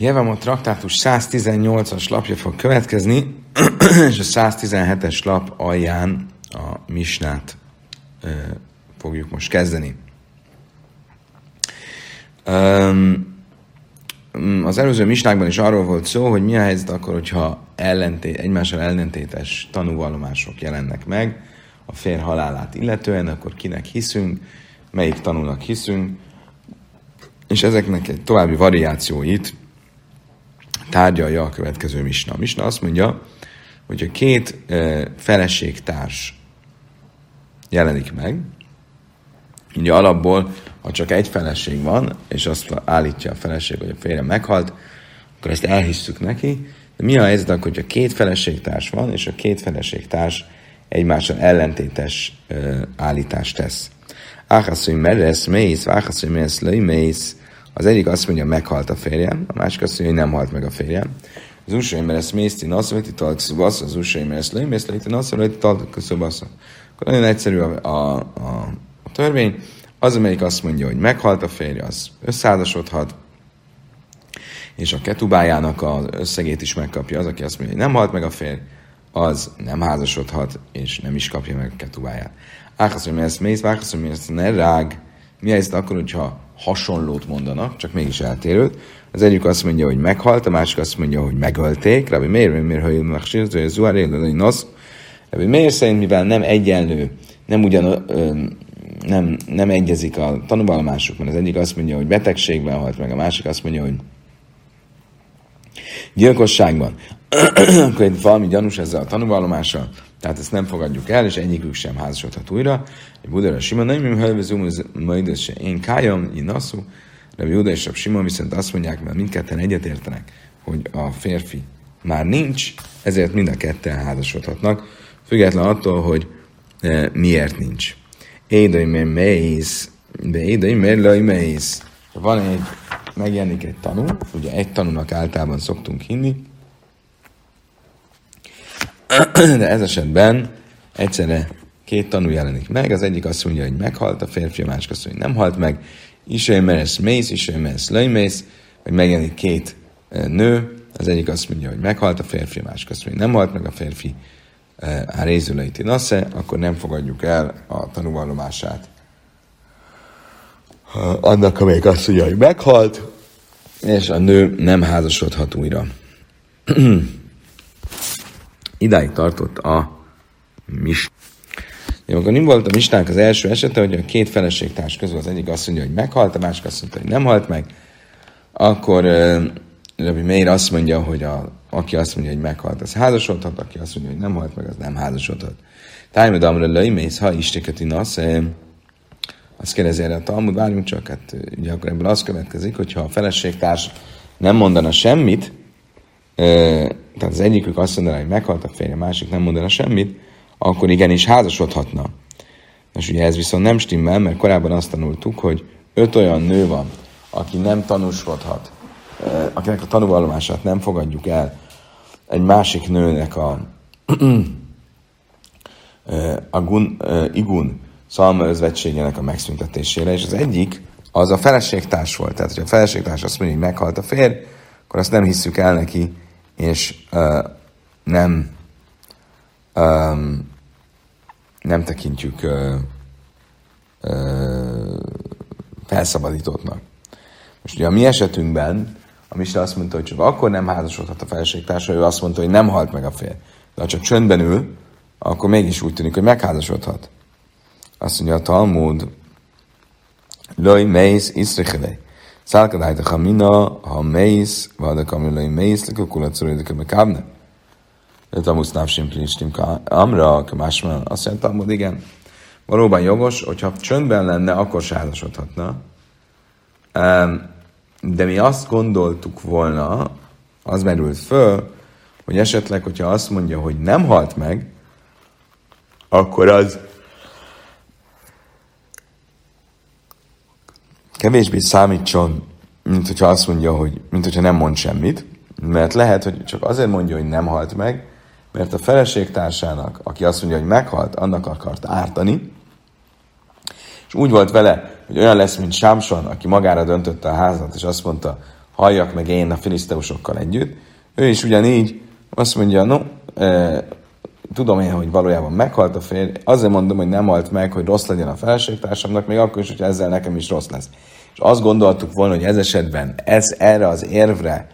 a traktátus 118-as lapja fog következni, és a 117-es lap alján a misnát ö, fogjuk most kezdeni. Um, az előző misnákban is arról volt szó, hogy mi a helyzet akkor, hogyha ellentét, egymással ellentétes tanúvallomások jelennek meg a fér halálát illetően, akkor kinek hiszünk, melyik tanulnak hiszünk, és ezeknek egy további variációit tárgyalja a következő misna. A misna azt mondja, hogy a két e, feleségtárs jelenik meg, ugye alapból, ha csak egy feleség van, és azt állítja a feleség, hogy a férje meghalt, akkor ezt elhisszük neki, de mi a helyzet akkor, hogyha két feleségtárs van, és a két feleségtárs egymással ellentétes e, állítást tesz. Áhaszony meresz mész, áhaszony meresz löj mész, az egyik azt mondja, meghalt a férjem, a másik azt mondja, hogy nem halt meg a férjem. Az usai ezt mészti naszaveti talkszubasz, az usai ezt lőmész, lejti naszaveti talkszubasz. Akkor nagyon egyszerű a, a, a, a törvény. Az, amelyik azt mondja, hogy meghalt a férje, az összeházasodhat, és a ketubájának az összegét is megkapja. Az, aki azt mondja, hogy nem halt meg a férj, az nem házasodhat, és nem is kapja meg a ketubáját. Áhasz, hogy ezt mész, áhasz, hogy ezt ne rág. Mi ez akkor, hogyha hasonlót mondanak, csak mégis eltérőt. Az egyik azt mondja, hogy meghalt, a másik azt mondja, hogy megölték. Rabbi miért, miért, hogy megsértő, hogy zuár élő, nasz. Rabbi miért szerint, mivel nem egyenlő, nem ugyan, nem, nem egyezik a tanúvallomásuk, mert az egyik azt mondja, hogy betegségben halt meg, a másik azt mondja, hogy gyilkosságban, akkor egy valami gyanús ezzel a tanúvallomással, tehát ezt nem fogadjuk el, és egyikük sem házasodhat újra. Egy Budara Simon nem jön helvező, majd én kájam, én nasszú, de Buda és a Simon viszont azt mondják, mert mindketten egyetértenek, hogy a férfi már nincs, ezért mind a ketten házasodhatnak, független attól, hogy e, miért nincs. Édai mész, de édai mész. Van egy, megjelenik egy tanú, ugye egy tanúnak általában szoktunk hinni, de ez esetben egyszerre két tanú jelenik meg, az egyik azt mondja, hogy meghalt a férfi, a másik azt mondja, hogy nem halt meg, Isai meres mész, Isai meres mész, vagy megjelenik két e, nő, az egyik azt mondja, hogy meghalt a férfi, a másik azt mondja, hogy nem halt meg a férfi, a rézüleiti nasze, akkor nem fogadjuk el a tanúvallomását. Annak, amelyik azt mondja, hogy meghalt, és a nő nem házasodhat újra. Idáig tartott a mis. Jó, akkor nem volt a misták az első esete, hogy a két feleségtárs közül az egyik azt mondja, hogy meghalt, a másik azt mondja, hogy nem halt meg, akkor uh, Rabbi Meir azt mondja, hogy a, aki azt mondja, hogy meghalt, az házasodhat, aki azt mondja, hogy nem halt meg, az nem házasodhat. Tájmed amra löjmész, ha istéket inasz, azt kérdezi erre a Talmud, várjunk csak, hát ugye akkor ebből az következik, hogyha a feleségtárs nem mondana semmit, tehát az egyikük azt mondaná, hogy meghalt a férje, a másik nem mondana semmit, akkor igenis házasodhatna. És ugye ez viszont nem stimmel, mert korábban azt tanultuk, hogy öt olyan nő van, aki nem tanúskodhat, akinek a tanúvallomását nem fogadjuk el, egy másik nőnek a, a gun, igun szalma özvetségének a megszüntetésére, és az egyik az a feleségtárs volt. Tehát, hogy a feleségtárs azt mondja, hogy meghalt a férj, akkor azt nem hisszük el neki, és uh, nem um, nem tekintjük uh, uh, felszabadítottnak. Most ugye a mi esetünkben a Mista azt mondta, hogy csak akkor nem házasodhat a feleségtársa, ő azt mondta, hogy nem halt meg a fél. De ha csak csöndben ül, akkor mégis úgy tűnik, hogy megházasodhat. Azt mondja a Talmud, Loj mész iszrichelej. Szálkadájt a chamina, ha mész, vagy a kamilai mész, lekukula curédik a kábne. De tamusz návsim plistim amra, másmán. Azt mondja Talmud, igen. Valóban jogos, hogyha csöndben lenne, akkor se házasodhatna. De mi azt gondoltuk volna, az merült föl, hogy esetleg, hogyha azt mondja, hogy nem halt meg, akkor az kevésbé számítson, mint hogyha azt mondja, hogy, mint hogyha nem mond semmit, mert lehet, hogy csak azért mondja, hogy nem halt meg, mert a feleségtársának, aki azt mondja, hogy meghalt, annak akart ártani, és úgy volt vele, hogy olyan lesz, mint Sámson, aki magára döntötte a házat, és azt mondta, halljak meg én a filiszteusokkal együtt. Ő is ugyanígy azt mondja, no, e, tudom én, hogy valójában meghalt a férj, azért mondom, hogy nem halt meg, hogy rossz legyen a feleségtársamnak, még akkor is, hogyha ezzel nekem is rossz lesz. És azt gondoltuk volna, hogy ez esetben ez erre az érvre,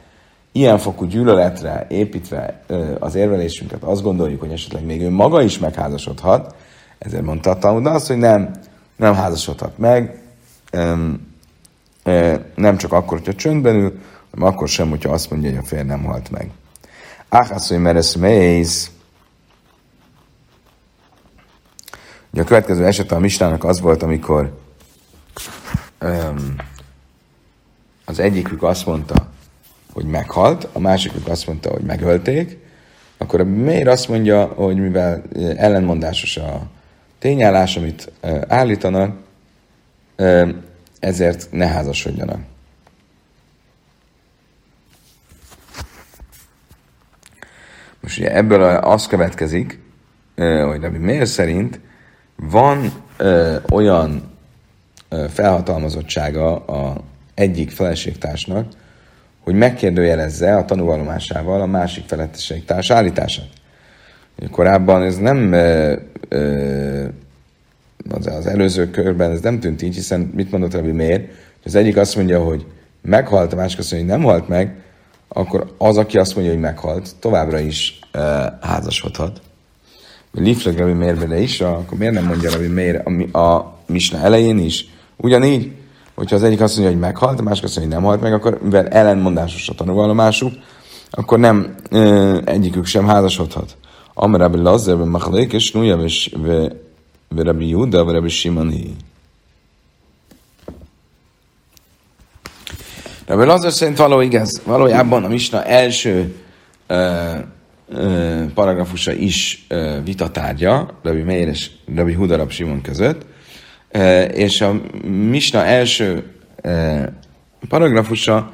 ilyen fokú gyűlöletre építve az érvelésünket, azt gondoljuk, hogy esetleg még ő maga is megházasodhat, ezért mondta a Talmud azt, hogy nem, nem házasodhat meg, nem csak akkor, hogyha csöndben ül, hanem akkor sem, hogyha azt mondja, hogy a férj nem halt meg. Áhászói meresz mész. Ugye a következő eset a Mistának az volt, amikor az egyikük azt mondta, hogy meghalt, a másikük azt mondta, hogy megölték, akkor miért azt mondja, hogy mivel ellenmondásos a tényállás, amit állítanak, ezért ne házasodjanak. Most ugye ebből az következik, hogy Rabbi Mér szerint van olyan felhatalmazottsága a egyik feleségtársnak, hogy megkérdőjelezze a tanúvallomásával a másik feleségtárs állítását. Korábban ez nem az, előző körben ez nem tűnt így, hiszen mit mondott Rabbi Mér? Az egyik azt mondja, hogy meghalt, a másik azt mondja, hogy nem halt meg, akkor az, aki azt mondja, hogy meghalt, továbbra is uh, házasodhat. Lifleg Rabbi Mérbe is, akkor miért nem mondja Rabbi Mér a, a Misna elején is? Ugyanígy, hogyha az egyik azt mondja, hogy meghalt, a másik azt mondja, hogy nem halt meg, akkor mivel ellenmondásos a tanulvallomásuk, akkor nem uh, egyikük sem házasodhat. Amar Rabbi Lazar, Machalek, és Nuja, és Rabbi Juda, Rabbi Shimon Rabbi Lazar szerint való igaz. Valójában a Misna első uh, uh, paragrafusa is uh, vitatárgya, Rabbi Meir és Rabbi Huda, Rabbi Simon között, és a Misna első paragrafusa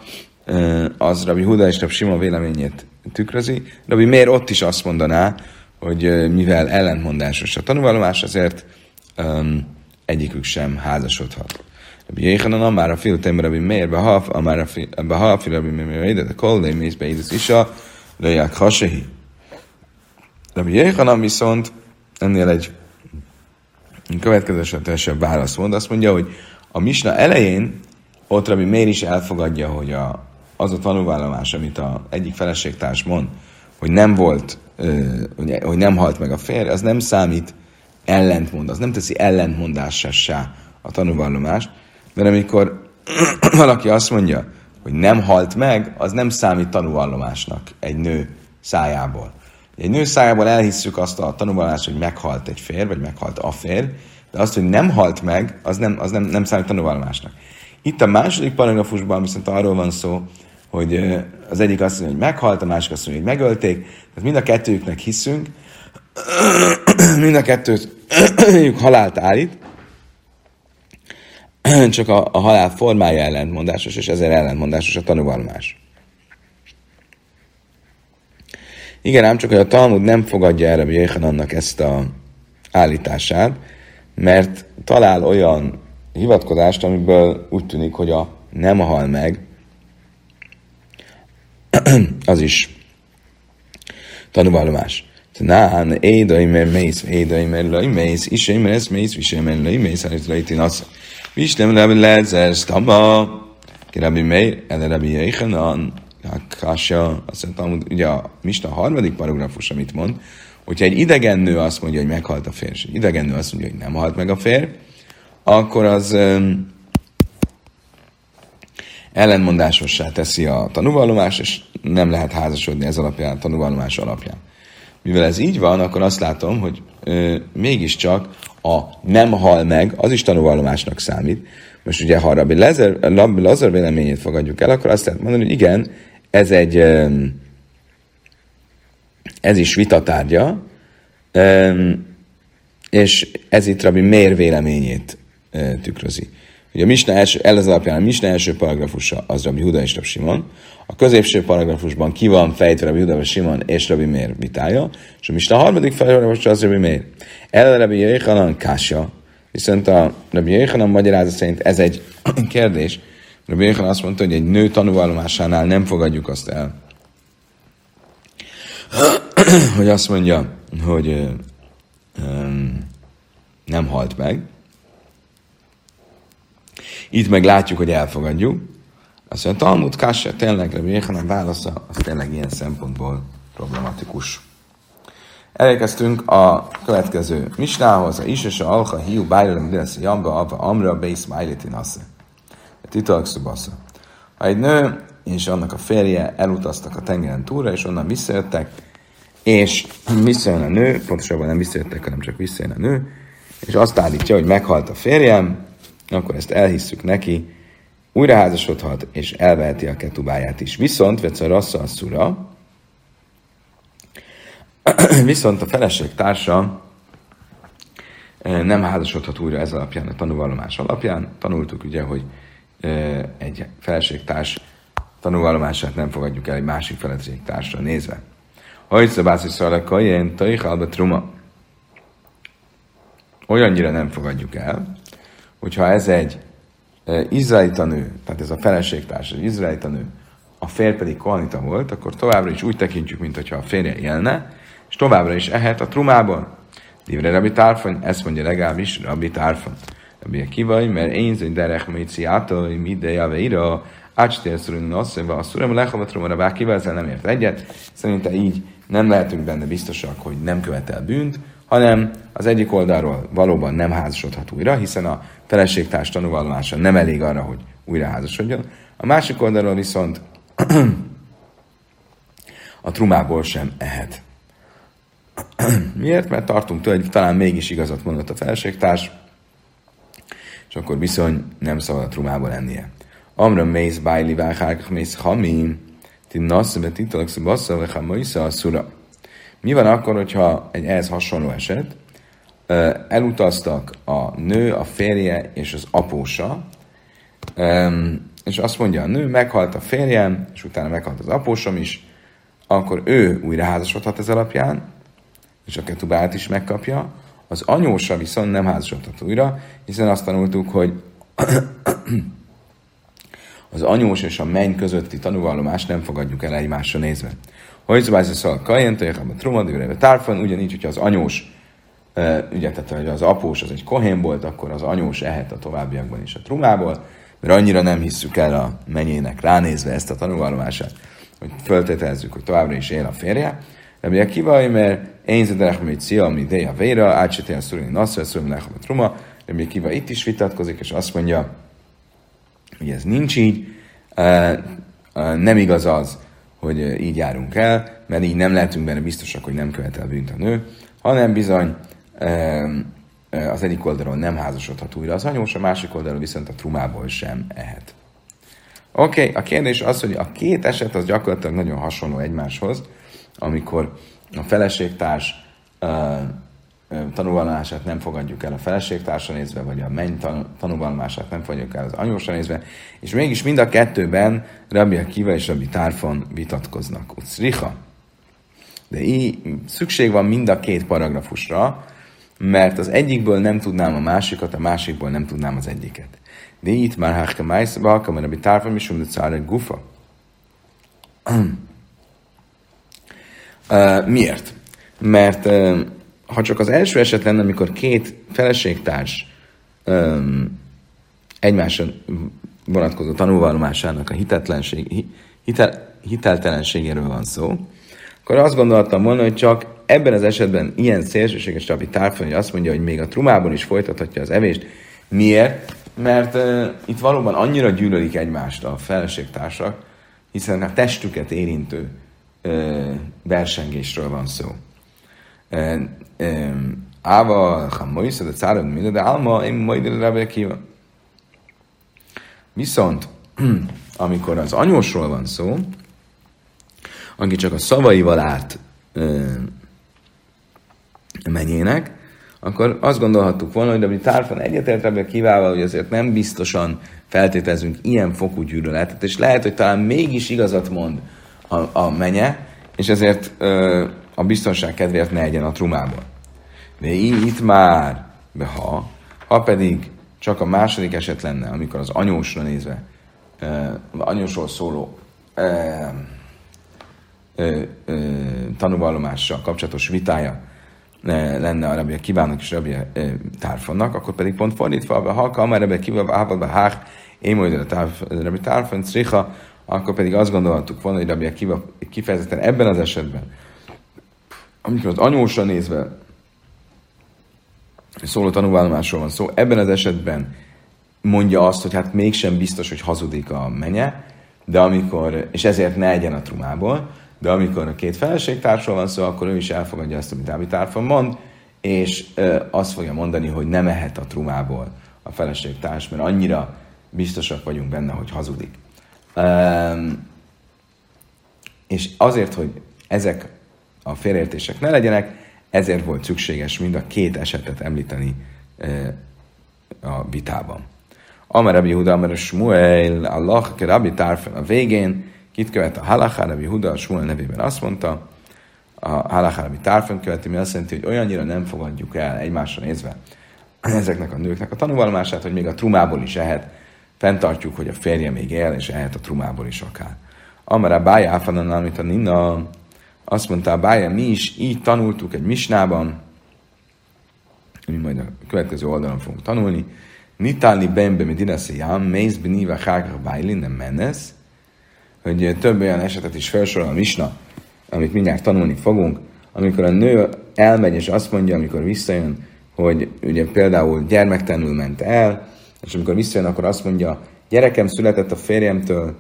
az Rabbi Huda és Rabbi Simon véleményét tükrözi. Rabbi Meir ott is azt mondaná, hogy mivel ellentmondásos a tanulvallomás, azért um, egyikük sem házasodhat. Rabbi Jéhanan már a fil tem Rabbi Meir behaf, már a fil Rabbi Meir de kol de mész be is isa, leják hasehi. Rabbi Jéhanan viszont ennél egy következő esetesebb válasz mond, azt mondja, hogy a misna elején ott Rabbi Meir is elfogadja, hogy a, az a tanulvállalás, amit a egyik feleségtárs mond, hogy nem volt, hogy nem halt meg a férj, az nem számít ellentmond, az nem teszi ellentmondássá a tanúvallomást, mert amikor valaki azt mondja, hogy nem halt meg, az nem számít tanúvallomásnak egy nő szájából. Egy nő szájából elhisszük azt a tanúvallomást, hogy meghalt egy fér, vagy meghalt a fér, de azt, hogy nem halt meg, az nem, az nem, nem számít tanúvallomásnak. Itt a második paragrafusban viszont arról van szó, hogy az egyik azt mondja, hogy meghalt, a másik azt mondja, hogy megölték, tehát mind a kettőjüknek hiszünk, mind a kettőt halált állít, csak a, a halál formája ellentmondásos, és ezért ellentmondásos a tanúvallomás. Igen, ám csak, hogy a Talmud nem fogadja erre Jéhanannak ezt a állítását, mert talál olyan hivatkozást, amiből úgy tűnik, hogy a nem hal meg, az is tanúvallomás. Nán, édaimer mész, édaimer lai mész, isaimer ez mész, visaimer lai mész, hát lejtén az. Vislem Rabbi Lezer, Stama, ki Rabbi ele Rabbi Yechanan, Kásja, azt mondtam, ugye a Mista harmadik paragrafus, amit mond, hogyha egy idegen nő azt mondja, hogy meghalt a férj, és egy idegen nő azt mondja, hogy nem halt meg a férj, akkor az ellenmondásossá teszi a tanúvallomást, és nem lehet házasodni ez alapján, a tanúvallomás alapján. Mivel ez így van, akkor azt látom, hogy ö, mégiscsak a nem hal meg, az is tanúvallomásnak számít. Most ugye, ha Rabbi Lazar, Rabbi Lazar véleményét fogadjuk el, akkor azt lehet mondani, hogy igen, ez egy ez is vitatárgya, és ez itt Rabbi Mér véleményét ö, tükrözi. Ugye a Misna első, el az alapján a Misna első paragrafusa az Rabbi Huda és Rabbi Simon, a középső paragrafusban ki van fejtve Rabbi Huda, Simon és Rabbi Mér vitája, és a Misna harmadik paragrafusa az Rabbi Mér. El Rabbi Jéhanan Kásja, viszont a Rabbi Jéhanan magyarázat szerint ez egy kérdés, Rabbi azt mondta, hogy egy nő tanúvallomásánál nem fogadjuk azt el, hogy azt mondja, hogy um, nem halt meg. Itt meg látjuk, hogy elfogadjuk. Azt mondja, Talmud Kasse, tényleg Rabbi Jéhanan válasza, az tényleg ilyen szempontból problematikus. Elérkeztünk a következő misnához, a Isese Alha Hiu Bájlem Délesz Jamba Ava Amra Bész Májlitin Asze. Titalak Szubasza. Ha egy nő és annak a férje elutaztak a tengeren túlra, és onnan visszajöttek, és visszajön a nő, pontosabban nem visszajöttek, hanem csak visszajön a nő, és azt állítja, hogy meghalt a férjem, akkor ezt elhisszük neki, újraházasodhat, és elveheti a ketubáját is. Viszont, vesz a rassza a szura, viszont a feleség társa eh, nem házasodhat újra ez alapján, a tanúvallomás alapján. Tanultuk ugye, hogy egy feleségtárs tanúvallomását nem fogadjuk el egy másik feleségtársra nézve. Hogy szabászi szalakai, én tajhalba truma. Olyannyira nem fogadjuk el, hogyha ez egy izraelita nő, tehát ez a feleségtárs, egy izraelita nő, a férj pedig kohanita volt, akkor továbbra is úgy tekintjük, mintha a férje élne, és továbbra is ehet a trumából. Divre Rabbi Tárfon, ezt mondja legalábbis Rabbi Tárfon. Rabbi Kivaj, mert én zöny derech méci ától, mide jave ira, ácstél szurun nasszöva, a szuram lechavat rumara, bár kivel ezzel nem ért egyet. Szerintem így nem lehetünk benne biztosak, hogy nem követel bűnt, hanem az egyik oldalról valóban nem házasodhat újra, hiszen a feleségtárs tanúvallomása nem elég arra, hogy újra házasodjon. A másik oldalról viszont a trumából sem ehet. Miért? Mert tartunk tőle, hogy talán mégis igazat mondott a feleségtárs, és akkor bizony nem szabad a trumából ennie. Amra mész bájli vágák, mész hamim, ti nasszebe titalak szabassza, vagy ha a szura. Mi van akkor, hogyha egy ehhez hasonló eset, elutaztak a nő, a férje és az apósa, és azt mondja, a nő meghalt a férjem, és utána meghalt az apósom is, akkor ő újra házasodhat ez alapján, és a ketubát is megkapja, az anyósa viszont nem házasodhat újra, hiszen azt tanultuk, hogy az anyós és a menny közötti tanúvallomást nem fogadjuk el egymásra nézve. Hogy szabályza szal kajen, a trumad, tárfan, ugyanígy, hogyha az anyós, ugye, tehát hogy az após az egy kohén volt, akkor az anyós ehet a továbbiakban is a trumából, mert annyira nem hisszük el a menyének ránézve ezt a tanúvallomását, hogy föltételezzük, hogy továbbra is él a férje. Rabbi Akiva, mert én zederek még cia, ami a véra, átsétél szurni nasszor, szurni a truma. Rabbi Akiva itt is vitatkozik, és azt mondja, hogy ez nincs így, nem igaz az, hogy így járunk el, mert így nem lehetünk benne biztosak, hogy nem követel bűnt a nő, hanem bizony az egyik oldalon nem házasodhat újra az anyós, a másik oldalon viszont a trumából sem ehet. Oké, okay, a kérdés az, hogy a két eset az gyakorlatilag nagyon hasonló egymáshoz, amikor a feleségtárs tanúvallomását nem fogadjuk el a feleségtársa nézve, vagy a menny tanúvallomását nem fogadjuk el az anyósra nézve, és mégis mind a kettőben Rabbi Akiva és Rabbi Tárfon vitatkoznak. Ucriha. De így szükség van mind a két paragrafusra, mert az egyikből nem tudnám a másikat, a másikból nem tudnám az egyiket. De itt már háke májszba, kamar Rabbi Tárfon is um gufa. Miért? Mert ha csak az első eset lenne, amikor két feleségtárs um, egymásra vonatkozó tanulvallomásának a hitetlenség, hitel, hiteltelenségéről van szó, akkor azt gondoltam volna, hogy csak ebben az esetben ilyen szélsőséges Rabbi Tárfon, hogy azt mondja, hogy még a trumában is folytathatja az evést. Miért? Mert uh, itt valóban annyira gyűlölik egymást a feleségtársak, hiszen a testüket érintő versengésről van szó. Áva, ha Moisza, de cárad minden, de álma, én majd Rabbi Kiva. Viszont, amikor az anyósról van szó, aki csak a szavaival árt menjének, akkor azt gondolhattuk volna, hogy Rabbi Tárfan egyetért Rabbi Kivával, hogy azért nem biztosan feltételezünk ilyen fokú gyűlöletet, és lehet, hogy talán mégis igazat mond a, a menye, és ezért ö, a biztonság kedvéért ne egyen a trumából. De itt már, be ha, ha pedig csak a második eset lenne, amikor az anyósra nézve anyósról szóló tanúvallomással kapcsolatos vitája lenne a rabbi kívánok és rabbi tárfonnak, akkor pedig pont fordítva, ha kamar rabbi kívánok, be hák, én majd a rabbi tárfon, akkor pedig azt gondoltuk volna, hogy rabbi kifejezetten ebben az esetben, amikor az anyósra nézve szóló tanúvallomásról van szó, ebben az esetben mondja azt, hogy hát mégsem biztos, hogy hazudik a menye, de amikor, és ezért ne egyen a trumából, de amikor a két feleségtársról van szó, akkor ő is elfogadja azt, amit Ábi Tárfon mond, és ö, azt fogja mondani, hogy nem ehet a trumából a feleségtárs, mert annyira biztosak vagyunk benne, hogy hazudik. Um, és azért, hogy ezek a félértések ne legyenek, ezért volt szükséges mind a két esetet említeni uh, a vitában. Amar Rabbi Huda, Amar Shmuel, Allah, Rabbi Tarfen a végén, kit követ a Halacha, Rabbi Huda, a Shmuel nevében azt mondta, a Halacha Rabbi Tarfen követi, mi azt jelenti, hogy olyannyira nem fogadjuk el egymásra nézve ezeknek a nőknek a tanulvallomását, hogy még a trumából is ehet, fenntartjuk, hogy a férje még él, és ehet a trumából is akár. Amara Bája Áfanan, amit a Nina, azt mondta a Bája, mi is így tanultuk egy misnában, mi majd a következő oldalon fogunk tanulni, Nitáli ben bemedinaszi jám, mész beniva hágra bájlin, nem menesz, hogy több olyan esetet is felsorol a misna, amit mindjárt tanulni fogunk, amikor a nő elmegy és azt mondja, amikor visszajön, hogy ugye például gyermektelenül ment el, és amikor visszajön, akkor azt mondja, gyerekem született a férjemtől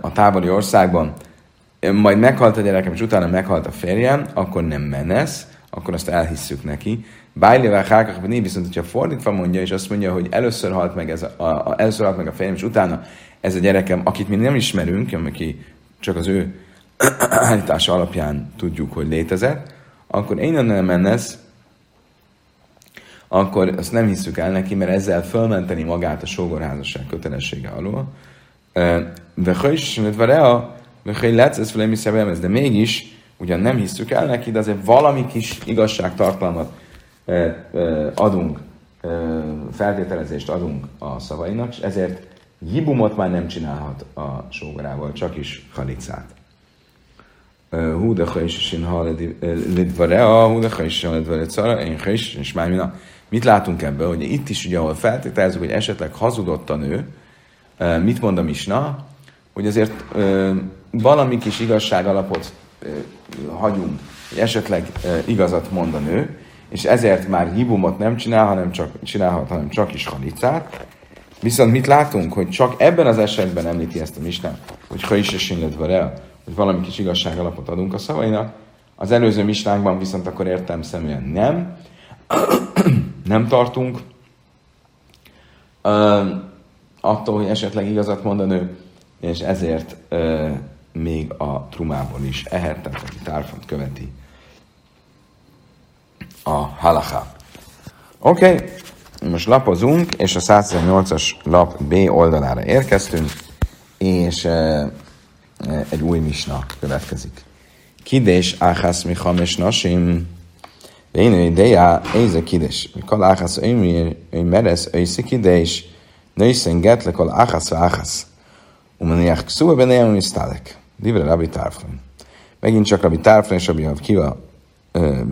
a távoli országban, majd meghalt a gyerekem, és utána meghalt a férjem, akkor nem menesz, akkor azt elhisszük neki. Bájlével hákakbani, viszont hogyha fordítva mondja, és azt mondja, hogy először halt meg, ez a, a, először halt meg a fejem, és utána ez a gyerekem, akit mi nem ismerünk, aki csak az ő állítása alapján tudjuk, hogy létezett, akkor én nem mennesz, akkor azt nem hiszük el neki, mert ezzel fölmenteni magát a sógorházasság kötelessége alól. De mégis ugyan nem hiszük el neki, de azért valami kis igazságtartalmat adunk, feltételezést adunk a szavainak, és ezért hibumot már nem csinálhat a sógorával, csak is halicát. Hú, de is sin lidvarea, hú, de is sin lidvarea cara, én is, és már Mit látunk ebből? Hogy itt is ugye, ahol feltételezzük, hogy esetleg hazudott a nő, mit mond a Misna? Hogy azért valami kis igazság alapot hagyunk, hogy esetleg igazat mond a nő, és ezért már hibumot nem csinál, hanem csak, csinálhat, hanem csak is halicát. Viszont mit látunk, hogy csak ebben az esetben említi ezt a misnát, hogy ha is esinletve el, hogy valami kis igazság alapot adunk a szavainak, az előző misnákban viszont akkor értem személyen nem, nem tartunk, uh, attól, hogy esetleg igazat mond a nő, és ezért uh, még a trumából is ehet, tehát aki tárfont követi a halacha. Oké, okay. most lapozunk, és a 118-as lap B oldalára érkeztünk, és e, egy új misna következik. Kidés áhász mi hames nasim, én ideja, éze kidés. Mikor áhász ő meresz, őszi kidés, nőszen getlek, áhász áhász. Umaniach kszuba benne, misztálek. Divre Rabbi Tárflin. Megint csak Rabbi Tárflin és Rabbi Kiva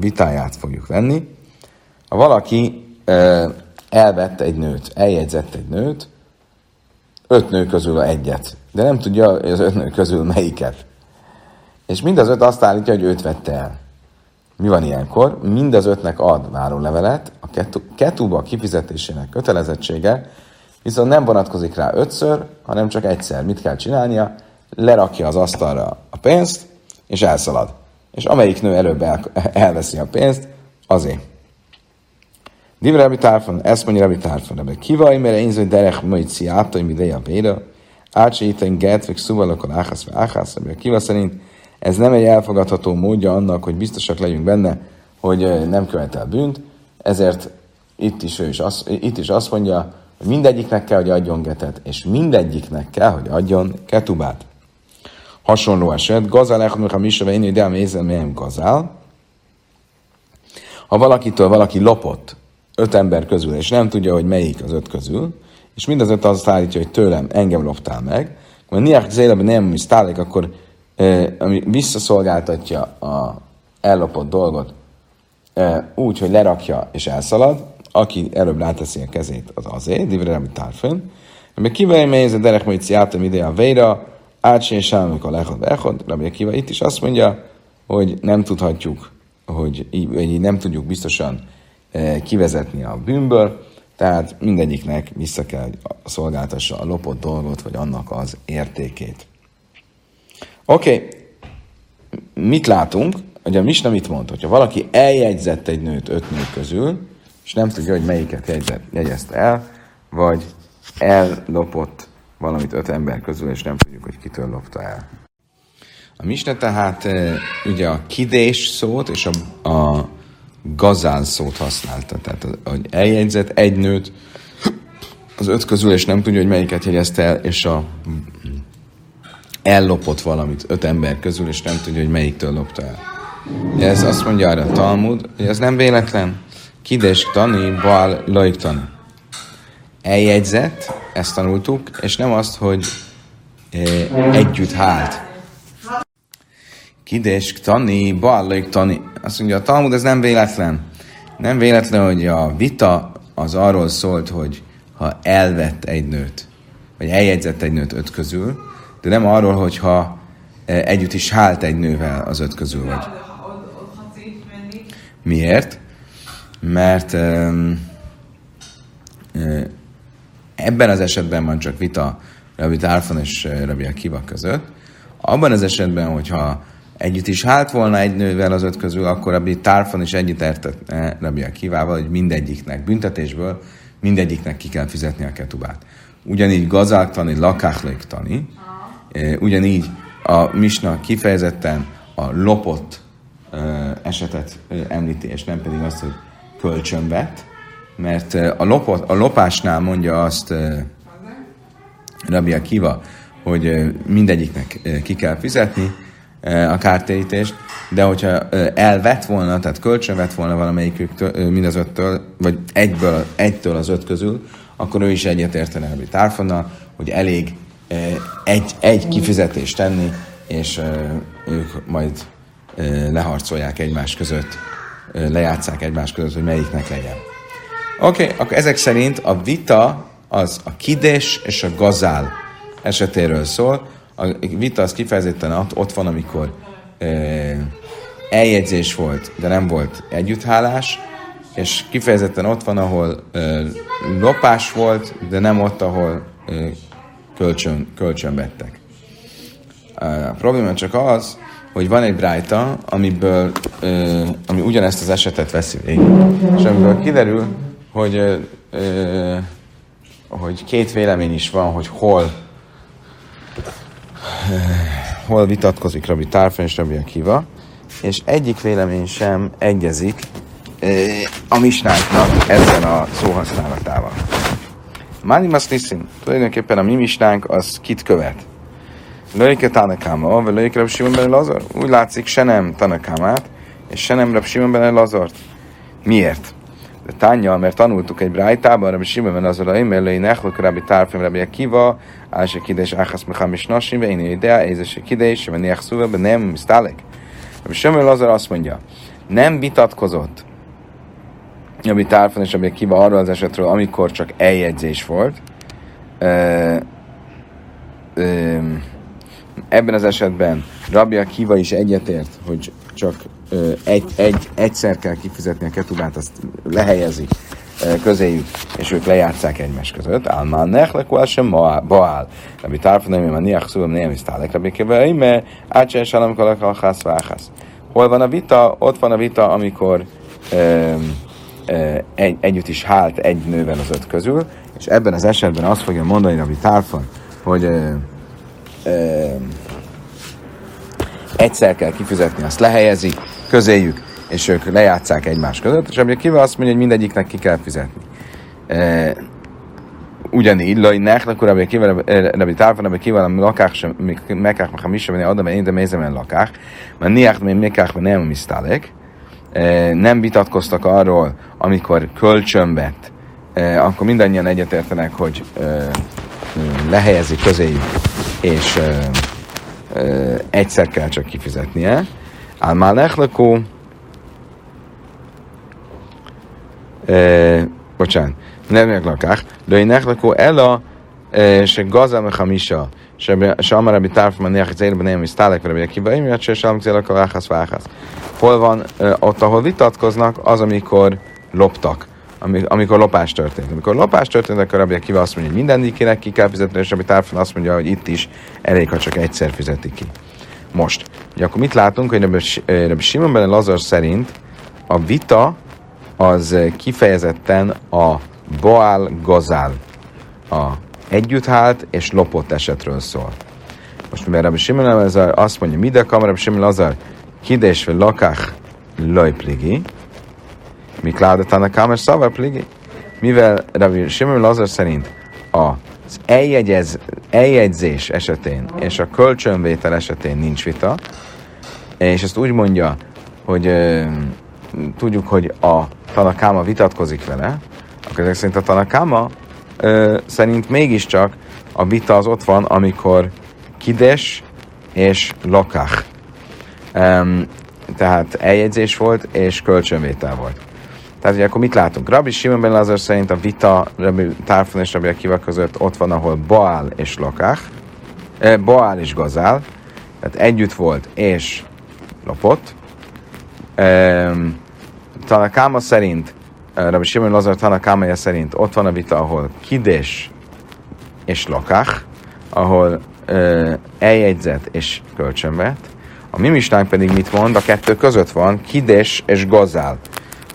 vitáját fogjuk venni. Ha valaki elvette egy nőt, eljegyzett egy nőt, öt nő közül egyet, de nem tudja hogy az öt nő közül melyiket. És mind az öt azt állítja, hogy őt vette el. Mi van ilyenkor? Mind az ötnek ad várólevelet, a ketúba kifizetésének kötelezettsége, viszont nem vonatkozik rá ötször, hanem csak egyszer. Mit kell csinálnia? lerakja az asztalra a pénzt, és elszalad. És amelyik nő előbb el, elveszi a pénzt, azért. Divre Rabbi Tárfon, ezt mondja Rabbi Tárfon, Rabbi Kivaj, mert én zöld derech majd sziáta, hogy ideje a béra, átse itten get, vagy szuvalokon áhász, vagy áhász, Rabbi Kiva szerint ez nem egy elfogadható módja annak, hogy biztosak legyünk benne, hogy nem követel bűnt, ezért itt is, ő is azt, itt is azt mondja, hogy mindegyiknek kell, hogy adjon getet, és mindegyiknek kell, hogy adjon ketubát hasonló eset. Gazál echad a misra, én ide mézel, milyen gazál. Ha valakitől valaki lopott öt ember közül, és nem tudja, hogy melyik az öt közül, és mind az öt azt állítja, hogy tőlem engem loptál meg, akkor niák zéleben nem is akkor ami visszaszolgáltatja a ellopott dolgot úgy, hogy lerakja és elszalad, aki előbb ráteszi a kezét, az azért, divre nem tárfön, mert kivel mélyez a derek majd sziátom ide a véra, átsén sámok a lechod echod, Rabbi Kiva itt is azt mondja, hogy nem tudhatjuk, hogy így, így nem tudjuk biztosan kivezetni a bűnből, tehát mindegyiknek vissza kell szolgáltassa a lopott dolgot, vagy annak az értékét. Oké, okay. mit látunk? Hogy a Misna mit mond? Hogyha valaki eljegyzett egy nőt öt nő közül, és nem tudja, hogy melyiket jegyzett, jegyezte el, vagy ellopott valamit öt ember közül, és nem tudjuk, hogy kitől lopta el. A Misna tehát ugye a kidés szót és a, a gazál szót használta. Tehát, hogy eljegyzett egy nőt az öt közül, és nem tudja, hogy melyiket jegyezte el, és a ellopott valamit öt ember közül, és nem tudja, hogy melyiktől lopta el. Ez azt mondja arra a Talmud, hogy ez nem véletlen. Kidés tani, bal, laik tani. Eljegyzett, ezt tanultuk, és nem azt, hogy e, együtt hált. Kidés tani, bal, laik tani. Azt mondja a Talmud, ez nem véletlen. Nem véletlen, hogy a vita az arról szólt, hogy ha elvett egy nőt, vagy eljegyzett egy nőt öt közül, de nem arról, hogyha e, együtt is hált egy nővel az öt közül vagy. Miért? Mert um, ebben az esetben van csak vita Rabbi Tárfon és Rabbi Akiva között. Abban az esetben, hogyha együtt is hált volna egy nővel az öt közül, akkor Rabbi Tárfon is együtt értett Rabbi Akivával, hogy mindegyiknek büntetésből mindegyiknek ki kell fizetni a ketubát. Ugyanígy gazdáltani, lakáhléktani, ugyanígy a Misna kifejezetten a lopott esetet említi, és nem pedig azt, hogy kölcsön vett, mert a, lopot, a lopásnál mondja azt Rabbi Akiva, hogy mindegyiknek ki kell fizetni a kártérítést, de hogyha elvett volna, tehát kölcsön vett volna valamelyikük mind az öttől, vagy egyből, egytől az öt közül, akkor ő is egyetértene Rabbi Tárfonnal, hogy elég egy, egy kifizetést tenni, és ők majd leharcolják egymás között, lejátszák egymás között, hogy melyiknek legyen. Oké, okay, akkor ezek szerint a vita az a kidés és a gazál esetéről szól. A vita az kifejezetten ott van, amikor eljegyzés volt, de nem volt együtthálás, és kifejezetten ott van, ahol lopás volt, de nem ott, ahol kölcsön, kölcsön vettek. A probléma csak az, hogy van egy brájta, amiből, ö, ami ugyanezt az esetet veszi végig. És amiből kiderül, hogy, hogy két vélemény is van, hogy hol hol vitatkozik Rabbi Tárfen és Rabbi Akiva, és egyik vélemény sem egyezik ö, a misnánknak ezzel a szóhasználatával. Mánimas Nissim, tulajdonképpen a mi misnánk az kit követ? Lőjke Tanakáma, vagy lőjke Rab Simon ben Lazar. Úgy látszik, se nem Tanakámát, és se nem Rab Simon ben Lazart. Miért? De tánja, mert tanultuk egy brájtában, Rabbi Simon ben Lazar, én mellé nechlok Rabbi Tárfim, Rabbi Akiva, Áse Kidés, Áchasz Mecham és Nasim, én idea, Ézese Kidés, Ve Niach Szuva, nem Misztálek. Rabbi Simon ben Lazar azt mondja, nem vitatkozott Rabbi Tárfim és Rabbi Akiva arról az esetről, amikor csak eljegyzés volt, Ebben az esetben Rabbi Akiva is egyetért, hogy csak egy, egy, egyszer kell kifizetni a ketubát, azt lehelyezik ö, közéjük, és ők lejátszák egymás között. Álmán nechlek, sem baál. Rabbi Tárfa nem a niach szúvam nem is tálek, Rabbi Akiva, ime, átsen salam kalak a hász váhász. Hol van a vita? Ott van a vita, amikor ö, egy, együtt is hált egy nővel az öt közül, és ebben az esetben azt fogja mondani Rabbi Tárfa, hogy ö, ö, egyszer kell kifizetni, azt lehelyezik, közéjük, és ők lejátszák egymás között, és ami kivel azt mondja, hogy mindegyiknek ki kell fizetni. E, ugyanígy, laj nechnek, akkor rabbi kivel, rabbi tárfan, rabbi kivel, ami lakák sem, mekák, ha mi sem, adom, én de mézem el lakák, mert niák, mert mekák, mert nem misztálek, nem vitatkoztak arról, amikor kölcsönvet, akkor mindannyian egyetértenek, hogy lehelyezi közéjük, és egyszer kell csak kifizetnie. Álmál nechlekó, bocsánat, nem meglakák, de én nechlekó ela, se gazam a hamisa, שאמר רבי טרף מניח את זה בניהם מסתלק ורבי עקיבא אם יד ששם גזילak a váhasz váhasz. Hol van ott, ahol vitatkoznak, az, amikor loptak, amikor lopás történt. Amikor lopás történt, akkor Rabbi Akiva azt mondja, hogy mindenkinek ki kell fizetni, és Rabbi Tárfan azt mondja, hogy itt is elég, ha csak egyszer fizeti ki. Most, ugye akkor mit látunk, hogy Rabbi Simon ben Lazar szerint a vita az kifejezetten a Baal Gazál, a együtthált és lopott esetről szól. Most mivel Rabbi Simon Lazar azt mondja, mide kam Rabbi Simon Lazar kidés vagy lakach lojpligi, mi kládatán a szavar pligi, mivel Rabbi Simon Lazar szerint az eljegyez, eljegyzés esetén és a kölcsönvétel esetén nincs vita, és ezt úgy mondja, hogy ö, tudjuk, hogy a Tanakáma vitatkozik vele, akkor ezek szerint a Tanakáma ö, szerint mégiscsak a vita az ott van, amikor kides és lakach. Um, tehát eljegyzés volt, és kölcsönvétel volt. Tehát ugye akkor mit látunk? Rabbi Simon ben Lazar szerint a vita Rabbi Tárfon és Rabbi Akiva között ott van, ahol Baal és Lakach, eh, Baal és Gazál, tehát együtt volt és lopott. Eh, Tanakáma szerint Rabbi Shimon Lazar Tanakámaja szerint ott van a vita, ahol Kidés és Lakach, ahol uh, eljegyzet és kölcsönvet. A mi mistánk pedig mit mond? A kettő között van Kidés és Gazál,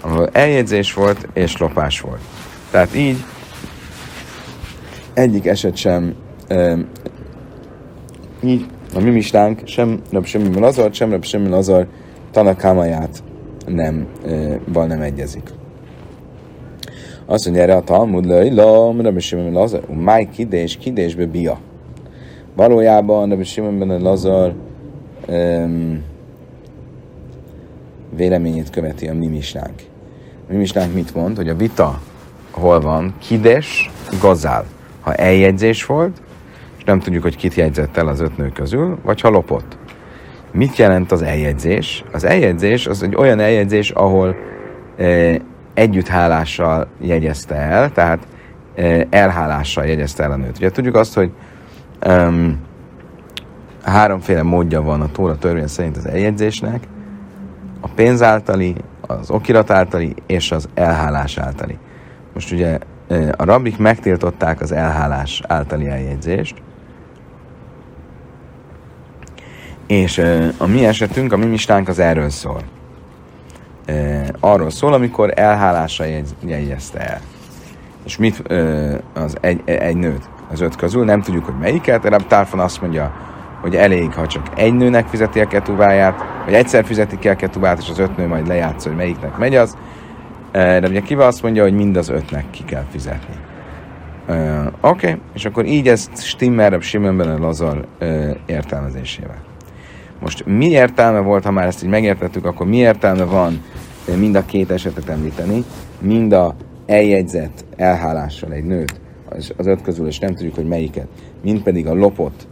ahol eljegyzés volt és lopás volt. Tehát így egyik eset sem uh, így a mi mistánk sem Rabbi Shimon Lazar, sem Rabbi Shimon Lazar Tanakámaját nem, val nem egyezik. Azt mondja erre a Talmud, lejla, Rabbi Shimon Lazar, máj kidés, kidésbe bia. Valójában Rabbi Shimon ben Lazar um, véleményét követi a mi. A mi mit mond? Hogy a vita hol van? Kides, gazál. Ha eljegyzés volt, és nem tudjuk, hogy kit jegyzett el az öt nő közül, vagy ha lopott. Mit jelent az eljegyzés? Az eljegyzés az egy olyan eljegyzés, ahol eh, együtthálással jegyezte el, tehát elhálással jegyezte el a nőt. Ugye tudjuk azt, hogy um, háromféle módja van a Tóra törvény szerint az eljegyzésnek, a pénz általi, az okirat általi és az elhálás általi. Most ugye a rabbik megtiltották az elhálás általi eljegyzést, és a mi esetünk, a mi mistánk az erről szól e, arról szól, amikor elhálása jegy, jegyezte el. És mit e, az egy, egy nőt az öt közül, nem tudjuk, hogy melyiket, de Tárfon azt mondja, hogy elég, ha csak egy nőnek fizeti a ketubáját, vagy egyszer fizeti ki a ketubát, és az öt nő majd lejátsza, hogy melyiknek megy az. De ugye Kiva azt mondja, hogy mind az ötnek ki kell fizetni. Uh, Oké, okay. és akkor így ezt stimmel Simonben a Lazar uh, értelmezésével. Most mi értelme volt, ha már ezt így megértettük, akkor mi értelme van mind a két esetet említeni, mind a eljegyzett elhálással egy nőt, az, az öt közül, és nem tudjuk, hogy melyiket, mind pedig a lopott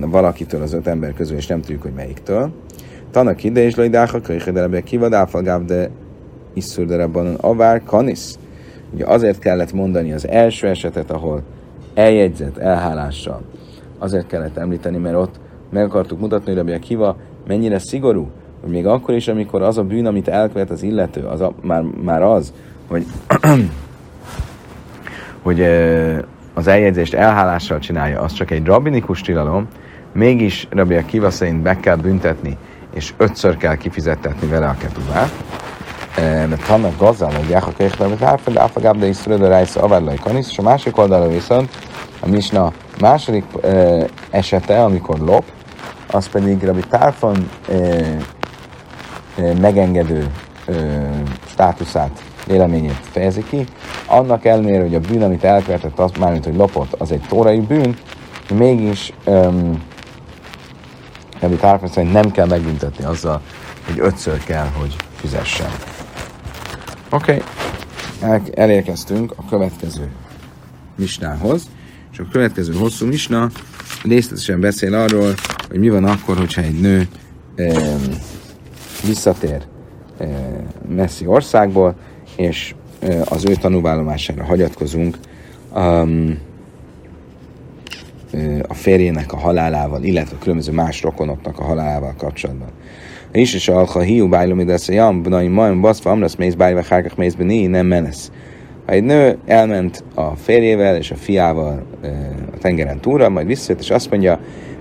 valakitől az öt ember közül, és nem tudjuk, hogy melyiktől. Tanak ide, és lojdáha, kölyhedelebe kivadáfalgáv, de isszurderabban avár kanisz. Ugye azért kellett mondani az első esetet, ahol eljegyzett elhálással. Azért kellett említeni, mert ott meg akartuk mutatni, hogy Rabbi Akiva mennyire szigorú, hogy még akkor is, amikor az a bűn, amit elkövet az illető, az a, már, már az, hogy, hogy az eljegyzést elhálással csinálja, az csak egy rabinikus tilalom, mégis Rabbi Akiva szerint be kell büntetni, és ötször kell kifizettetni vele a ketubát. Mert annak gazdán, hogy Jáha Kéhlevet Árfed, Áfagáb, de Iszröd a Rájsz Avárlai Kanisz, és a másik oldalon viszont a Misna második esete, amikor lop, az pedig Rabbi Tárfon megengedő státuszát, véleményét fejezi ki. Annak ellenére, hogy a bűn, amit elkövetett, az mármint, hogy lopott, az egy tórai bűn, mégis um, Rabbi Tárfon szerint nem kell megbüntetni azzal, hogy ötször kell, hogy fizessen. Oké, okay. elérkeztünk a következő misnához, és a következő hosszú misna részletesen beszél arról, hogy mi van akkor, hogyha egy nő e, visszatér e, messzi országból, és e, az ő tanúvállomására hagyatkozunk um, a férjének a halálával, illetve a különböző más rokonoknak a halálával kapcsolatban. És is a hiú bájlom ide a jam, bnai majom baszva, amrasz mész bájva, hárkak mész nem menesz. Ha egy nő elment a férjével és a fiával a tengeren túlra, majd visszajött, és azt mondja,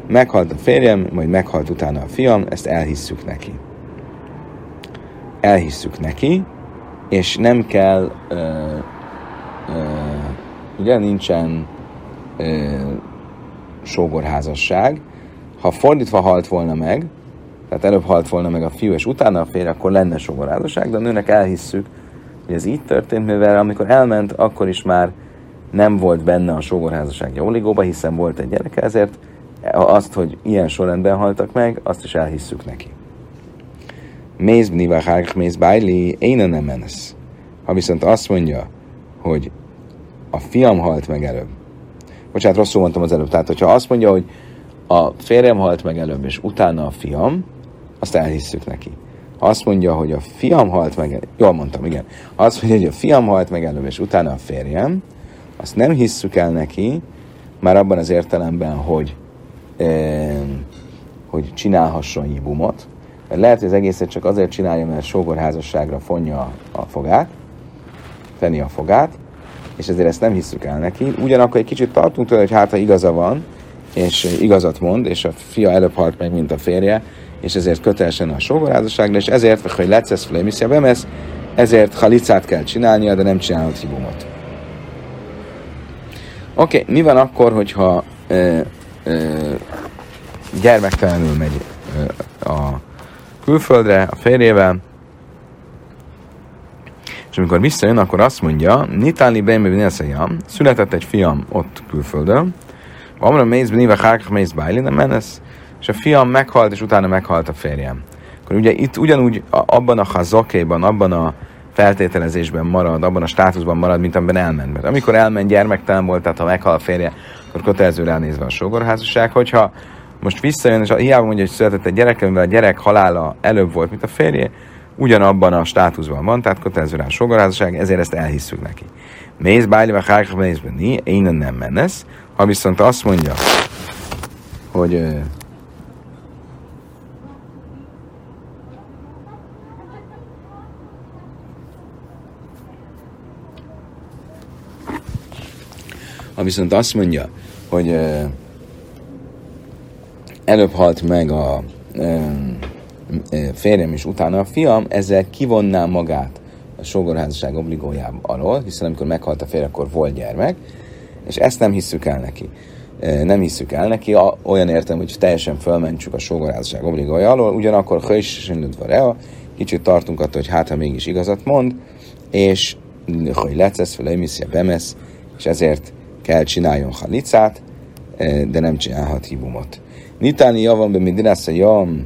meghalt a férjem, majd meghalt utána a fiam, ezt elhisszük neki. Elhisszük neki, és nem kell, ö, ö, ugye nincsen ö, sógorházasság. Ha fordítva halt volna meg, tehát előbb halt volna meg a fiú, és utána a férj, akkor lenne sógorházasság, de a nőnek elhisszük, hogy ez így történt, mivel amikor elment, akkor is már nem volt benne a sógorházassági oligóba, hiszen volt egy gyereke, ezért azt, hogy ilyen sorrendben haltak meg, azt is elhisszük neki. Méz bniva hárk méz bájli, én nem menesz. Ha viszont azt mondja, hogy a fiam halt meg előbb, bocsánat, rosszul mondtam az előbb, tehát hogyha azt mondja, hogy a férjem halt meg előbb, és utána a fiam, azt elhisszük neki. Ha azt mondja, hogy a fiam halt meg jól mondtam, igen. Ha azt mondja, hogy a fiam halt meg előbb, és utána a férjem, azt nem hisszük el neki, már abban az értelemben, hogy, eh, hogy csinálhasson jibumot. Lehet, hogy az egészet csak azért csinálja, mert sógorházasságra fonja a fogát, tenni a fogát, és ezért ezt nem hisszük el neki. Ugyanakkor egy kicsit tartunk tőle, hogy hát ha igaza van, és igazat mond, és a fia előbb halt meg, mint a férje, és ezért kötelesen a sógorházasságra, és ezért, hogy lecesz flémiszja bemesz, ezért halicát kell csinálnia, de nem csinálhat hibumot. Oké, okay, mi van akkor, hogyha ö, ö, gyermektelenül megy ö, a külföldre a férjével, és amikor visszajön, akkor azt mondja, Nitáli Bejme született egy fiam ott külföldön, Amra mész benive hárkach mész bájli, nem menesz, és a fiam meghalt, és utána meghalt a férjem. Akkor ugye itt ugyanúgy abban a hazakéban, abban a feltételezésben marad, abban a státuszban marad, mint amiben elment. Mert amikor elment, gyermektelen volt, tehát ha meghal a férje, akkor kötelező ránézve a sógorházasság. Hogyha most visszajön, és hiába mondja, hogy született egy gyerek, mivel a gyerek halála előbb volt, mint a férje, ugyanabban a státuszban van, tehát kötelező rá a sógorházasság, ezért ezt elhisszük neki. Mész bájliva hárkach mész benni, én nem menesz. Ha viszont azt mondja, hogy Ha viszont azt mondja, hogy előbb halt meg a férjem és utána a fiam, ezzel kivonná magát a sógorházasság obligójában alól, hiszen amikor meghalt a férj, akkor volt gyermek, és ezt nem hisszük el neki. Nem hisszük el neki, olyan értem, hogy teljesen fölmentsük a sógorházasság obligója alól, ugyanakkor hősesen rea, kicsit tartunk attól, hogy hát, ha mégis igazat mond, és hogy lecesz fel, bemesz, és ezért kell csináljon halicát, de nem csinálhat hibumot. Nitáni javan be midinász a jam,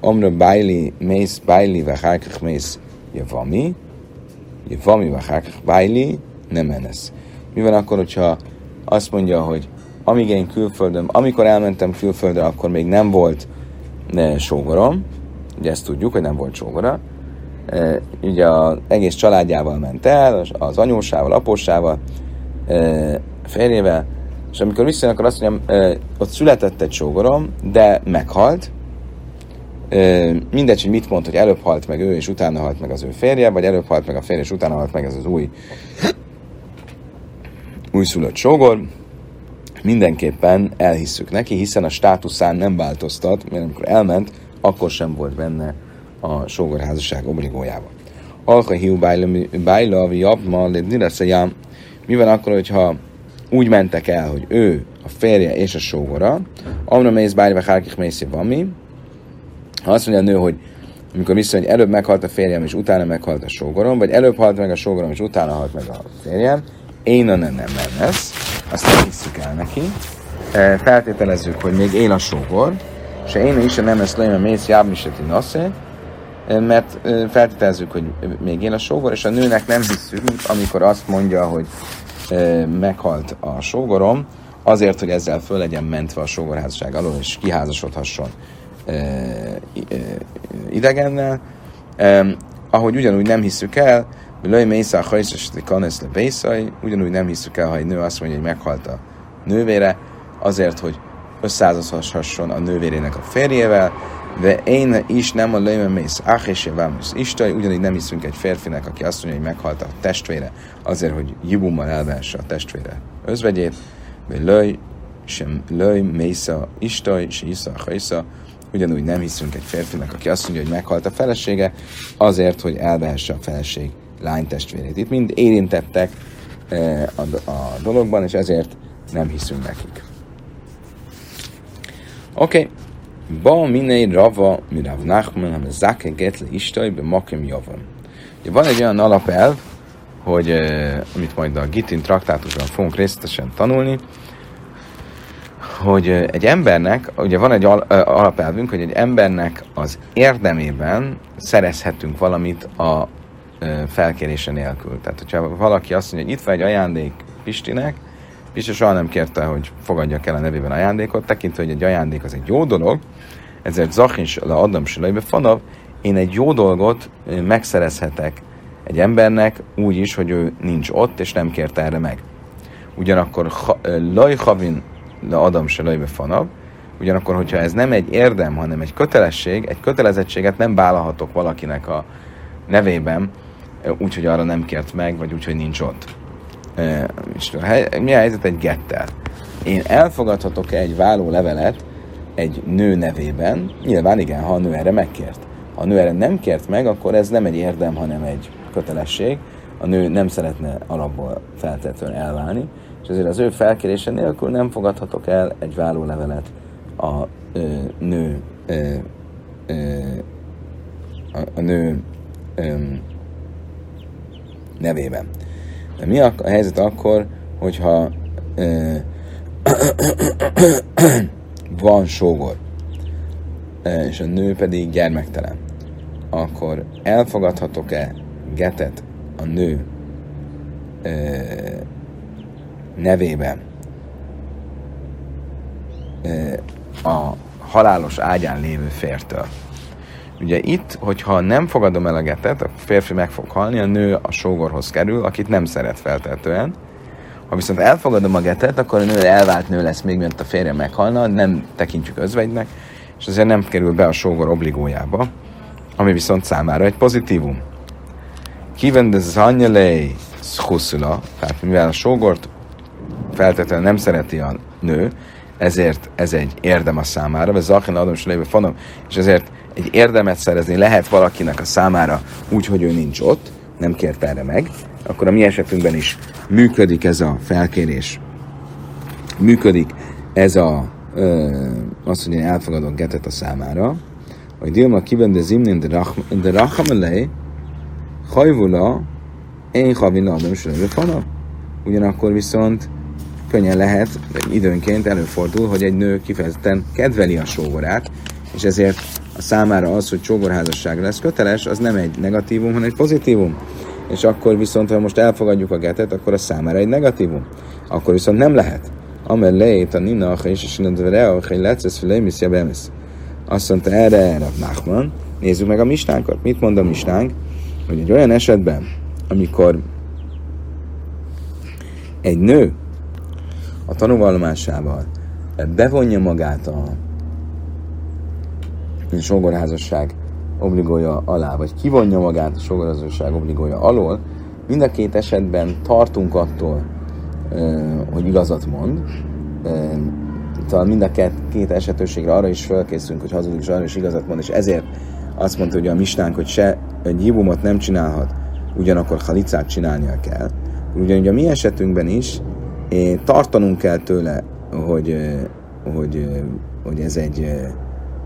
Omra Baili, Mész Baili, Vachárkach Mész Javami, Javami, Vachárkach Baili, nem menesz. Mi van akkor, hogyha azt mondja, hogy amíg én külföldön, amikor elmentem külföldre, akkor még nem volt ne, sógorom, ugye ezt tudjuk, hogy nem volt sógora, ugye az egész családjával ment el, az anyósával, apósával, férjével, és amikor visszajön, akkor azt mondja, e, ott született egy sógorom, de meghalt, mindegy, hogy mit mond, hogy előbb halt meg ő, és utána halt meg az ő férje, vagy előbb halt meg a férje, és utána halt meg ez az új újszülött sógor, mindenképpen elhisszük neki, hiszen a státuszán nem változtat, mert amikor elment, akkor sem volt benne a sógorházasság obligójában. Alka hiú bájla, vi abma, jám. Mi van akkor, hogyha úgy mentek el, hogy ő, a férje és a sógora, amra mész bájla, hárkik mész van mi, ha azt mondja a nő, hogy amikor hogy előbb meghalt a férjem, és utána meghalt a sógorom, vagy előbb halt meg a sógorom, és utána halt meg a férjem, én a nem nem lesz, azt nem hiszük el neki. E, feltételezzük, hogy még él a sógor, se én is nem ezt lejön mész jábmiseti naszé, mert feltételezzük, hogy még én a sógor, és a nőnek nem hiszünk, amikor azt mondja, hogy meghalt a sógorom, azért, hogy ezzel föl legyen mentve a sógorházasság alól, és kiházasodhasson idegennel, ahogy ugyanúgy nem hiszük el, Löj Mészá Hajszeseti Kanesz le ugyanúgy nem hiszük el, ha egy nő azt mondja, hogy meghalt a nővére, azért, hogy összeházasodhasson a nővérének a férjével, de én is nem a Löjme Mész Áhésé Vámusz Istaj, ugyanígy nem hiszünk egy férfinek, aki azt mondja, hogy meghalt a testvére, azért, hogy jibummal elvehesse a testvére özvegyét, vagy Löj, sem Löj Mésza Istaj, se Isza Hajsza, ugyanúgy nem hiszünk egy férfinek, aki azt mondja, hogy meghalt a felesége, azért, hogy elvehesse a feleség lánytestvérét. Itt mind érintettek eh, a, a dologban, és ezért nem hiszünk nekik. Oké. Okay. Ba minei rava mirav nachman, ham zake getle istaj be makem javan. Van egy olyan alapelv, hogy eh, amit majd a Gitin traktátusban fogunk részletesen tanulni, hogy eh, egy embernek, ugye van egy alapelvünk, hogy egy embernek az érdemében szerezhetünk valamit a felkérése nélkül. Tehát, hogyha valaki azt mondja, hogy itt van egy ajándék Pistinek, Pisti soha nem kérte, hogy fogadjak el a nevében ajándékot, tekintve, hogy egy ajándék az egy jó dolog, ezért Zachin le adom Silaibe Fanav, én egy jó dolgot megszerezhetek egy embernek úgy is, hogy ő nincs ott, és nem kérte erre meg. Ugyanakkor Laj Havin le Adam Silaibe Fanav, ugyanakkor, hogyha ez nem egy érdem, hanem egy kötelesség, egy kötelezettséget nem vállalhatok valakinek a nevében, úgyhogy arra nem kért meg, vagy úgyhogy nincs ott. És mi a helyzet egy gettel? Én elfogadhatok-e egy váló levelet egy nő nevében? Nyilván igen, ha a nő erre megkért. Ha a nő erre nem kért meg, akkor ez nem egy érdem, hanem egy kötelesség. A nő nem szeretne alapból feltétlenül elválni, és ezért az ő felkérése nélkül nem fogadhatok el egy váló levelet a ö, nő ö, ö, a, a nő ö, nevében. De mi a, helyzet akkor, hogyha ö, van sógor, és a nő pedig gyermektelen, akkor elfogadhatok-e getet a nő ö, nevében ö, a halálos ágyán lévő fértől? Ugye itt, hogyha nem fogadom el a getet, a férfi meg fog halni, a nő a sógorhoz kerül, akit nem szeret feltetően. Ha viszont elfogadom a getet, akkor a nő elvált nő lesz még, mint a férje meghalna, nem tekintjük özvegynek, és azért nem kerül be a sógor obligójába, ami viszont számára egy pozitívum. Kiven de zanyelei schuszula, tehát mivel a sógort feltétlenül nem szereti a nő, ezért ez egy érdem a számára, vagy Zachin adom fanom, és ezért egy érdemet szerezni lehet valakinek a számára úgy, hogy ő nincs ott, nem kért erre meg, akkor a mi esetünkben is működik ez a felkérés. Működik ez a, ö, azt, hogy én elfogadok getet a számára, hogy Dilma kivende zimnin de rachamelej, hajvula, én havina adom fana. Ugyanakkor viszont könnyen lehet, időnként előfordul, hogy egy nő kifejezetten kedveli a sógorát, és ezért számára az, hogy csógorházasság lesz köteles, az nem egy negatívum, hanem egy pozitívum. És akkor viszont, ha most elfogadjuk a getet, akkor a számára egy negatívum. Akkor viszont nem lehet. Amel lejét a nina, és a hogy lecesz felémisz jabemisz. Azt mondta erre, erre. Nézzük meg a mistánkat. Mit mond a mistánk? Hogy egy olyan esetben, amikor egy nő a tanúvallomásával bevonja magát a sógorházasság obligója alá, vagy kivonja magát a sógorházasság obligója alól, mind a két esetben tartunk attól, hogy igazat mond, talán mind a két, két esetőségre arra is felkészülünk, hogy hazudik, és arra is igazat mond, és ezért azt mondta, hogy a mistánk, hogy se egy hívumot nem csinálhat, ugyanakkor halicát csinálnia kell. Ugyanígy a mi esetünkben is tartanunk kell tőle, hogy, hogy, hogy ez egy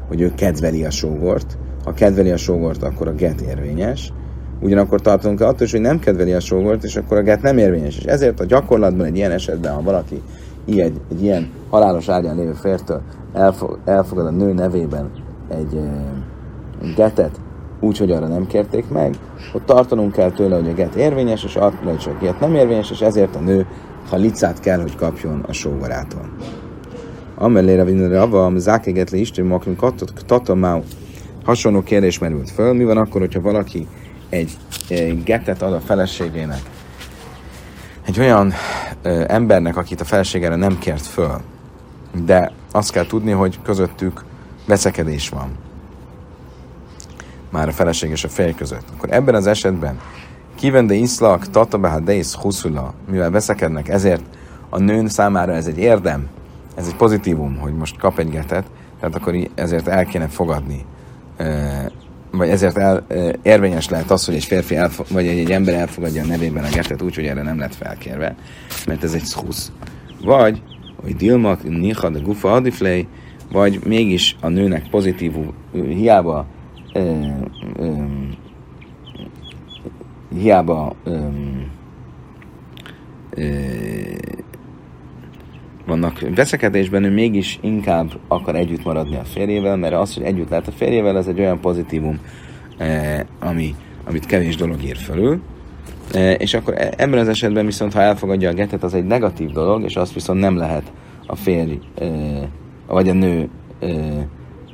hogy ő kedveli a sógort. Ha kedveli a sógort, akkor a get érvényes. Ugyanakkor tartunk attól is, hogy nem kedveli a sógort, és akkor a get nem érvényes. És ezért a gyakorlatban egy ilyen esetben, ha valaki egy, egy ilyen halálos ágyán lévő fértől elfog, elfogad a nő nevében egy e, getet, úgy, hogy arra nem kérték meg, ott tartanunk kell tőle, hogy a get érvényes, és attól, hogy a get nem érvényes, és ezért a nő halicát kell, hogy kapjon a sógorától. Amellére vinni rava, zákeget le Isten makrin tatamau. Hasonló kérdés merült föl. Mi van akkor, hogyha valaki egy, egy getet ad a feleségének, egy olyan ö, embernek, akit a feleségére nem kért föl, de azt kell tudni, hogy közöttük veszekedés van. Már a feleség és a férj között. Akkor ebben az esetben kivende iszlak, tatabeha deis huszula, mivel veszekednek, ezért a nőn számára ez egy érdem, ez egy pozitívum, hogy most kap egy getet, tehát akkor ezért el kéne fogadni, vagy ezért el, érvényes lehet az, hogy egy férfi elfog, vagy egy, egy ember elfogadja a nevében a getet úgy, hogy erre nem lett felkérve, mert ez egy schusz. Vagy, hogy Dilmak, Niha, de Gufa, Adiflay, vagy mégis a nőnek pozitívum, hiába ö, ö, hiába ö, ö, vannak veszekedésben, ő mégis inkább akar együtt maradni a férjével, mert az, hogy együtt lehet a férjével, az egy olyan pozitívum, eh, ami, amit kevés dolog ír fölül. Eh, és akkor e, ebben az esetben viszont, ha elfogadja a getet, az egy negatív dolog, és azt viszont nem lehet a férj eh, vagy a nő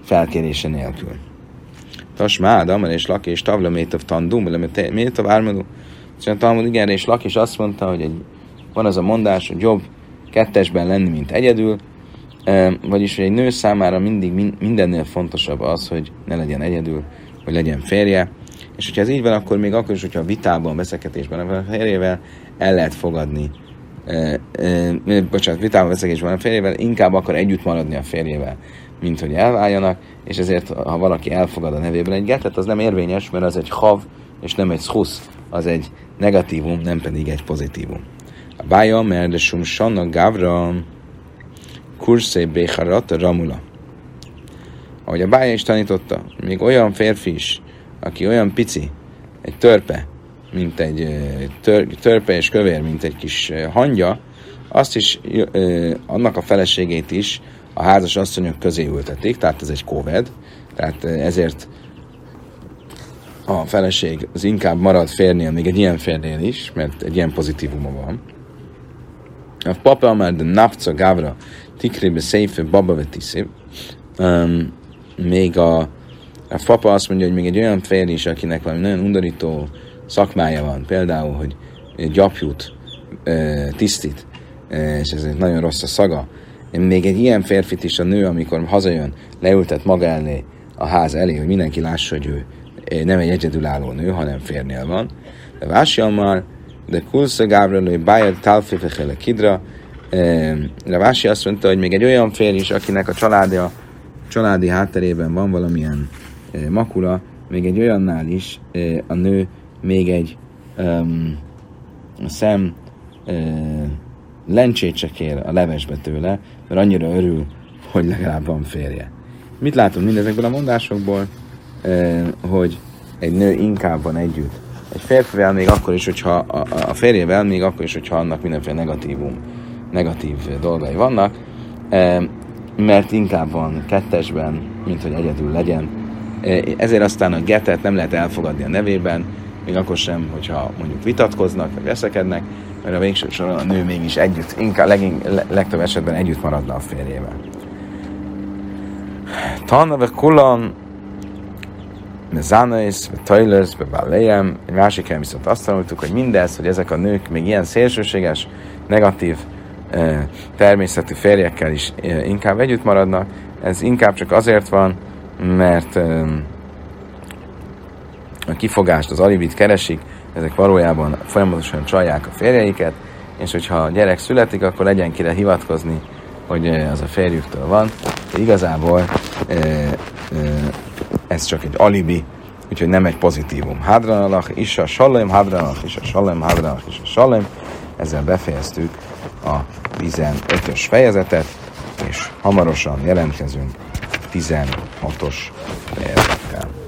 felkérése nélkül. Tasmád, Amar és Laki és Tavla Métav Tandum, Métav Ármadú. Szóval Talmud igen, és azt mondta, hogy egy, van az a mondás, hogy jobb kettesben lenni, mint egyedül, vagyis, hogy egy nő számára mindig mindennél fontosabb az, hogy ne legyen egyedül, hogy legyen férje, és hogyha ez így van, akkor még akkor is, hogyha vitában, veszekedésben a férjével el lehet fogadni, e, e, bocsánat, vitában, veszekedésben a férjével, inkább akar együtt maradni a férjével, mint hogy elváljanak, és ezért, ha valaki elfogad a nevében egy getet, az nem érvényes, mert az egy hav, és nem egy schusz, az egy negatívum, nem pedig egy pozitívum. A bája, mert sum gavra kurszé béharat ramula. Ahogy a bája is tanította, még olyan férfi is, aki olyan pici, egy törpe, mint egy tör, törpe és kövér, mint egy kis hangya, azt is, annak a feleségét is a házas asszonyok közé ültetik, tehát ez egy kóved, tehát ezért a feleség az inkább marad férnél, még egy ilyen férnél is, mert egy ilyen pozitívuma van. A papa már de napca gavra tikrébe széfe baba vetiszi. Um, még a, a papa azt mondja, hogy még egy olyan férj is, akinek valami nagyon undorító szakmája van, például, hogy gyapjút tisztít, és ez egy nagyon rossz a szaga. Még egy ilyen férfit is a nő, amikor hazajön, leültet maga elé a ház elé, hogy mindenki lássa, hogy ő nem egy egyedülálló nő, hanem férnél van. De Vásjammal de kulsza Gábriel, hogy bájad talfifechele kidra. Ravási azt mondta, hogy még egy olyan férj is, akinek a családja, családi hátterében van valamilyen makula, még egy olyannál is a nő még egy um, szem uh, lencsét se kér a levesbe tőle, mert annyira örül, hogy legalább van férje. Mit látunk mindezekből a mondásokból? Uh, hogy egy nő inkább van együtt egy férfivel még akkor is, hogyha a, a férjével még akkor is, hogyha annak mindenféle negatívum, negatív dolgai vannak, mert inkább van kettesben, mint hogy egyedül legyen. E, ezért aztán a getet nem lehet elfogadni a nevében, még akkor sem, hogyha mondjuk vitatkoznak, vagy veszekednek, mert a végső soron a nő mégis együtt, inkább legink, legtöbb esetben együtt maradna a férjével. Tanna kulan Mezanais, Tailers, Balejem. Egy másik helyen viszont azt tanultuk, hogy mindez, hogy ezek a nők még ilyen szélsőséges, negatív természetű férjekkel is inkább együtt maradnak, ez inkább csak azért van, mert a kifogást, az alibit keresik, ezek valójában folyamatosan csalják a férjeiket, és hogyha a gyerek születik, akkor legyen kire hivatkozni, hogy az a férjüktől van. De igazából ez csak egy alibi, úgyhogy nem egy pozitívum. Hadranalach is a salem, hadranalach is a salem, hadranalach is a salem. Ezzel befejeztük a 15-ös fejezetet, és hamarosan jelentkezünk 16-os fejezettel.